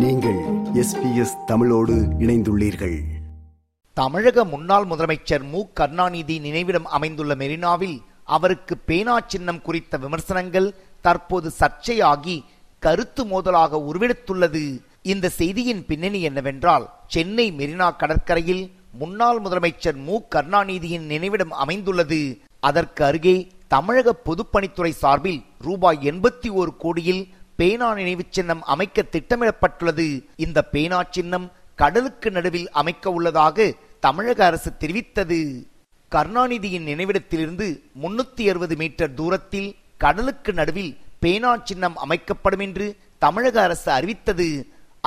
நீங்கள் எஸ்பிஎஸ் தமிழோடு இணைந்துள்ளீர்கள். தமிழக முன்னாள் முதலமைச்சர் மு. கருணாநிதி நினைவிடம் அமைந்துள்ள மெரினாவில் அவருக்கு பேனா சின்னம் குறித்த விமர்சனங்கள் தற்போது சர்ச்சையாகி கருத்து மோதலாக உருவெடுத்துள்ளது. இந்த செய்தியின் பின்னணி என்னவென்றால் சென்னை மெரினா கடற்கரையில் முன்னாள் முதலமைச்சர் மு. கருணாநிதியின் நினைவிடம் அமைந்துள்ளது. அதற்கு அருகே தமிழக பொதுப்பணித்துறை சார்பில் ரூபாய் எண்பத்தி ஒரு கோடியில் பேனா நினைவு சின்னம் அமைக்க திட்டமிடப்பட்டுள்ளது. இந்த பேனா சின்னம் கடலுக்கு நடுவில் அமைக்க உள்ளதாக தமிழக அரசு தெரிவித்தது. கருணாநிதியின் நினைவிடத்திலிருந்து முன்னூத்தி அறுபது மீட்டர் தூரத்தில் கடலுக்கு நடுவில் பேனா சின்னம் அமைக்கப்படும் என்று தமிழக அரசு அறிவித்தது.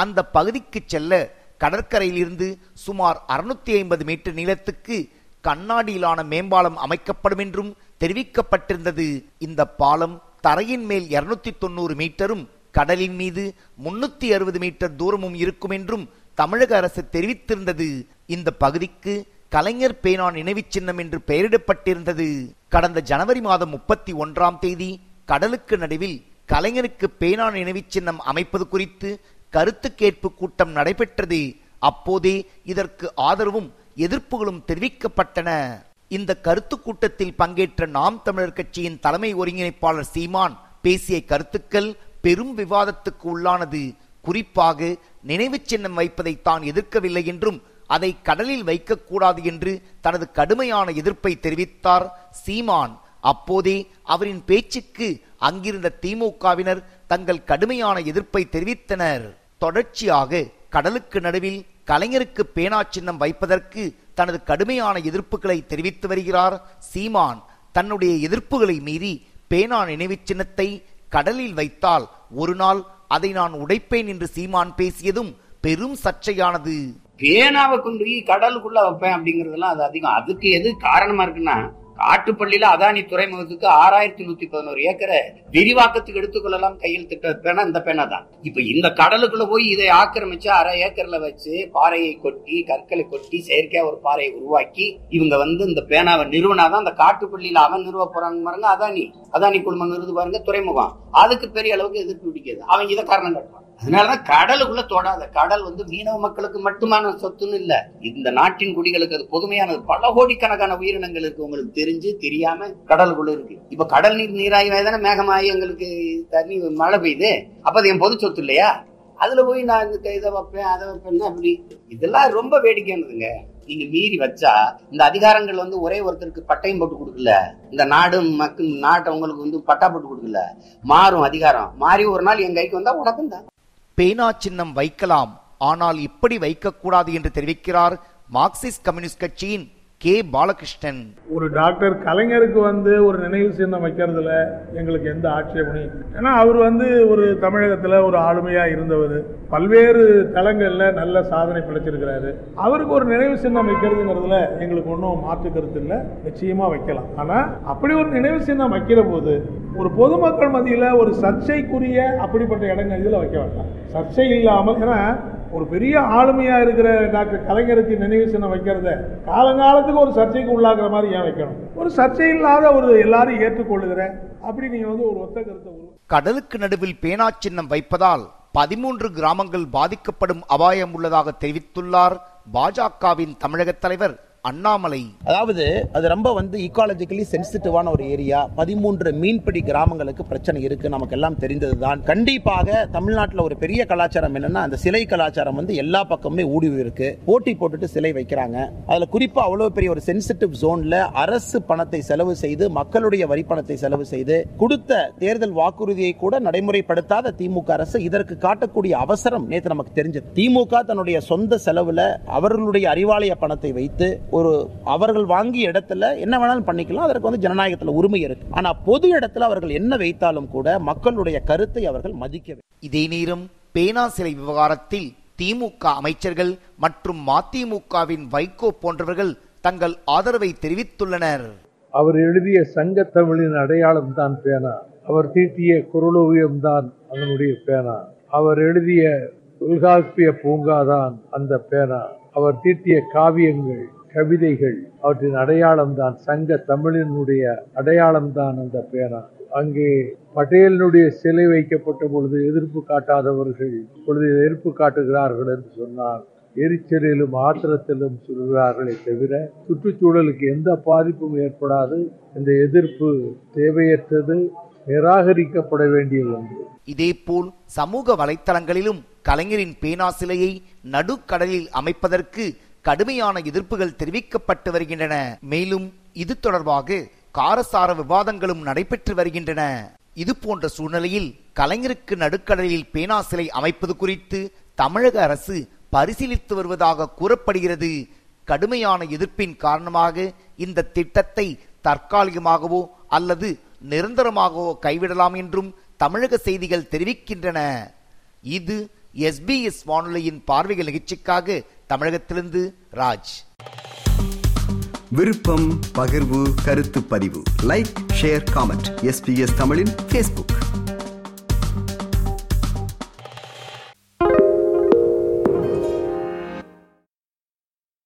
அந்த பகுதிக்கு செல்ல கடற்கரையிலிருந்து சுமார் அறுநூத்தி ஐம்பது மீட்டர் நீளத்துக்கு கண்ணாடியிலான மேம்பாலம் அமைக்கப்படும் என்றும் தெரிவிக்கப்பட்டிருந்தது. இந்த பாலம் தரையின் மேல் இருநூத்தி தொண்ணூறு மீட்டரும் கடலின் மீது முன்னூத்தி அறுபது மீட்டர் தூரமும் இருக்கும் என்றும் தமிழக அரசு தெரிவித்திருந்தது. இந்த பகுதிக்கு கலைஞர் பேனா நினைவுச் சின்னம் என்று பெயரிடப்பட்டிருந்தது. கடந்த ஜனவரி மாதம் முப்பத்தி ஒன்றாம் தேதி கடலுக்கு நடுவில் கலைஞருக்கு பேனா நினைவு சின்னம் அமைப்பது குறித்து கருத்து கேட்பு கூட்டம் நடைபெற்றது. அப்போதே இதற்கு ஆதரவும் எதிர்ப்புகளும் தெரிவிக்கப்பட்டன. இந்த கருத்து கூட்டத்தில் பங்கேற்ற நாம் தமிழர் கட்சியின் தலைமை ஒருங்கிணைப்பாளர் சீமான் பேசிய கருத்துக்கள் பெரும் விவாதத்துக்கு உள்ளானது. குறிப்பாக நினைவு சின்னம் வைப்பதை தான் எதிர்க்கவில்லை என்றும் அதை கடலில் வைக்கக்கூடாது என்று தனது கடுமையான எதிர்ப்பை தெரிவித்தார் சீமான். அப்போதே அவரின் பேச்சுக்கு அங்கிருந்த திமுகவினர் தங்கள் கடுமையான எதிர்ப்பை தெரிவித்தனர். தொடர்ச்சியாக கடலுக்கு நடுவில் கலைஞருக்கு பேனா சின்னம் வைப்பதற்கு தனது கடுமையான எதிர்ப்புகளை தெரிவித்து வருகிறார். சீமான் தன்னுடைய எதிர்ப்புகளை மீறி பேனா நினைவுச் சின்னத்தை கடலில் வைத்தால் ஒரு நாள் அதை நான் உடைப்பேன் என்று சீமான் பேசியதும் பெரும் சர்ச்சையானது. பேனாவை கொண்டு கடலுக்குள்ள வைப்பேன் அப்படிங்கறதெல்லாம் அது அதிகம். அதுக்கு எது காரணமா இருக்குன்னா காட்டுப்பள்ளியில அதானி துறைமுகத்துக்கு ஆறாயிரத்தி நூத்தி பதினோரு ஏக்கரை விரிவாக்கத்துக்கு எடுத்துக்கொள்ளலாம் கையில் திட்ட பேனா இந்த பேனா தான். இப்ப இந்த கடலுக்குள்ள போய் இதை ஆக்கிரமிச்சு அரை ஏக்கர்ல வச்சு பாறையை கொட்டி கற்களை கொட்டி செயற்கையா ஒரு பாறையை உருவாக்கி இவங்க வந்து இந்த பேனாவை நிறுவனாதான் அந்த காட்டுப்பள்ளியில அவன் நிறுவ போறாங்க பாருங்க அதானி. அதானி குழுமம் நிறுவது பாருங்க துறைமுகம். அதுக்கு பெரிய அளவுக்கு எதிர்ப்பு பிடிக்காது. அவங்க இதை காரணம் காட்டுவான் அதனாலதான் கடலுக்குள்ள தொடாத. கடல் வந்து மீனவ மக்களுக்கு மட்டுமான சொத்துன்னு இல்ல. இந்த நாட்டின் குடிகளுக்கு அது பொதுமையானது. பல கோடிக்கணக்கான உயிரினங்கள் இருக்கு. உங்களுக்கு தெரிஞ்சு தெரியாம கடலுக்குள்ள இருக்கு. இப்ப கடல் நீர் நீராகி தானே மேகமாகி எங்களுக்கு தண்ணி மழை பெய்யுது. அப்ப அது என் பொது சொத்து இல்லையா? அதுல போய் நான் இந்த இதை வைப்பேன் அதை வைப்பேன் அப்படி இதெல்லாம் ரொம்ப வேடிக்கையானதுங்க. நீங்க மீறி வச்சா இந்த அதிகாரங்கள் வந்து ஒரே ஒருத்தருக்கு பட்டயம் போட்டு கொடுக்கல. இந்த நாடு மக்கள் நாட்டை உங்களுக்கு வந்து பட்டா போட்டு கொடுக்கல. மாறும் அதிகாரம். மாறி ஒரு நாள் என் கைக்கு வந்தா உனக்கும் தான். பேனா சின்னம் வைக்கலாம். ஆனால் இப்படி வைக்கக்கூடாது என்று தெரிவிக்கிறார் மார்க்சிஸ்ட் கம்யூனிஸ்ட் கட்சியின் கே பாலகிருஷ்ணன். ஒரு டாக்டர் கலைஞருக்கு வந்து ஒரு நினைவு சின்னம் வைக்கிறதுல எங்களுக்கு எந்த ஆட்சேபனையும் ஏன்னா அவர் வந்து ஒரு தமிழகத்தில் ஒரு ஆளுமையாக இருந்தவர். பல்வேறு தளங்களில் நல்ல சாதனை படைச்சிருக்கிறாரு. அவருக்கு ஒரு நினைவு சின்னம் வைக்கிறதுங்கிறதுல எங்களுக்கு ஒன்றும் மாற்று கருத்து இல்லை. நிச்சயமாக வைக்கலாம். ஆனால் அப்படி ஒரு நினைவு சின்னம் வைக்கிற போது ஒரு பொதுமக்கள் மத்தியில் ஒரு சர்ச்சைக்குரிய அப்படிப்பட்ட இடங்கள் இதில் வைக்க வேண்டாம். சர்ச்சை இல்லாமல் ஏன்னா ஒரு பெரிய ஆளுமையாக இருக்கிற டாக்டர் கலைஞருக்கு நினைவு சின்னம் வைக்கிறத காலங்காலத்துக்கு ஒரு சர்ச்சைக்கு உள்ளாகிற மாதிரி ஏன் வைக்கணும்? ஒரு சர்ச்சை இல்லாத ஒரு எல்லாரும் ஏற்றுக்கொள்ளுகிற அப்படி நீங்க வந்து ஒரு ஒத்த கருத்தை கடலுக்கு நடுவில் பேனா சின்னம் வைப்பதால் பதிமூன்று கிராமங்கள் பாதிக்கப்படும் அபாயம் உள்ளதாக தெரிவித்துள்ளார் பாஜகவின் தமிழக தலைவர் அண்ணாமலை. அதாவது அது ரொம்ப வந்து ஈக்காலஜிக்கலி சென்சிட்டிவான ஒரு ஏரியா பதிமூன்று மீன்பிடி கிராமங்களுக்கு பிரச்சனை இருக்கு. நமக்கு எல்லாம் தெரிந்தது தான் கண்டிப்பாக தமிழ்நாட்டில் ஒரு பெரிய கலாச்சாரம் என்னன்னா அந்த சிலை கலாச்சாரம் வந்து எல்லா பக்கமுமே ஊடி இருக்கு. போட்டி போட்டுட்டு சிலை வைக்கிறாங்க. அதுல குறிப்பா அவ்வளவு பெரிய ஒரு சென்சிட்டிவ் ஜோன்ல அரசு பணத்தை செலவு செய்து மக்களுடைய வரி பணத்தை செலவு செய்து கொடுத்த தேர்தல் வாக்குறுதியை கூட நடைமுறைப்படுத்தாத திமுக அரசு இதற்கு காட்டக்கூடிய அவசரம் நேற்று நமக்கு தெரிஞ்சது. திமுக தன்னுடைய சொந்த செலவுல அவர்களுடைய அறிவாலய பணத்தை வைத்து ஒரு அவர்கள் வாங்கிய இடத்துல என்ன வேணாலும் பண்ணிக்கலாம். அதற்கு வந்து ஜனநாயகத்துல உரிமை இருக்கு. ஆனா பொது இடத்துல அவர்கள் என்ன வைத்தாலும் கூட மக்களுடைய கருத்தை அவர்கள் மதிக்க. இதே நேரம் பேனா சிலை விவகாரத்தில் திமுக அமைச்சர்கள் மற்றும் மதிமுகவின் வைகோ போன்றவர்கள் தங்கள் ஆதரவை தெரிவித்துள்ளனர். அவர் எழுதிய சங்கத்தமிழின் அடையாளம் தான் பேனா. அவர் தீட்டிய குரலோவியம் தான் அதனுடைய பேனா. அவர் எழுதிய தொல்காப்பிய பூங்காதான் அந்த பேனா. அவர் தீட்டிய காவியங்கள் கவிதைகள் அவற்றின் அடையாளம்தான் சங்க தமிழினுடைய அடையாளம்தான் அந்த பேனா. அங்கே பட்டேலினுடைய சிலை வைக்கப்பட்ட பொழுது எதிர்ப்பு காட்டாதவர்கள் பொழுது எதிர்ப்பு காட்டுகிறார்கள் என்று சொன்னார் எரிச்சலிலும் ஆத்திரத்திலும் சொல்கிறார்களே தவிர சுற்றுச்சூழலுக்கு எந்த பாதிப்பும் ஏற்படாது. இந்த எதிர்ப்பு தேவையற்றது நிராகரிக்கப்பட வேண்டிய ஒன்று. இதேபோல் சமூக வலைத்தளங்களிலும் கலைஞரின் பேனா சிலையை நடுக்கடலில் அமைப்பதற்கு கடுமையான எதிர்ப்புகள் தெரிவிக்கப்பட்டு வருகின்றன. மேலும் இது தொடர்பாக காரசார விவாதங்களும் நடைபெற்று வருகின்றன. இது போன்ற சூழ்நிலையில் கலைஞருக்கு நடுக்கடலில் பேனா சிலை அமைப்பது குறித்து தமிழக அரசு பரிசீலித்து வருவதாக கூறப்படுகிறது. கடுமையான எதிர்ப்பின் காரணமாக இந்த திட்டத்தை தற்காலிகமாகவோ அல்லது நிரந்தரமாகவோ கைவிடலாம் என்றும் தமிழக செய்திகள் தெரிவிக்கின்றன. இது எஸ்பிஎஸ் வானொலியின் பார்வைகள் நிகழ்ச்சிக்காக தமிழகத்திலிருந்து ராஜ். விருப்பம் பகிர்வு கருத்து பதிவு. லைக் ஷேர் காமெண்ட் எஸ்பிஎஸ் தமிழின் பேஸ்புக்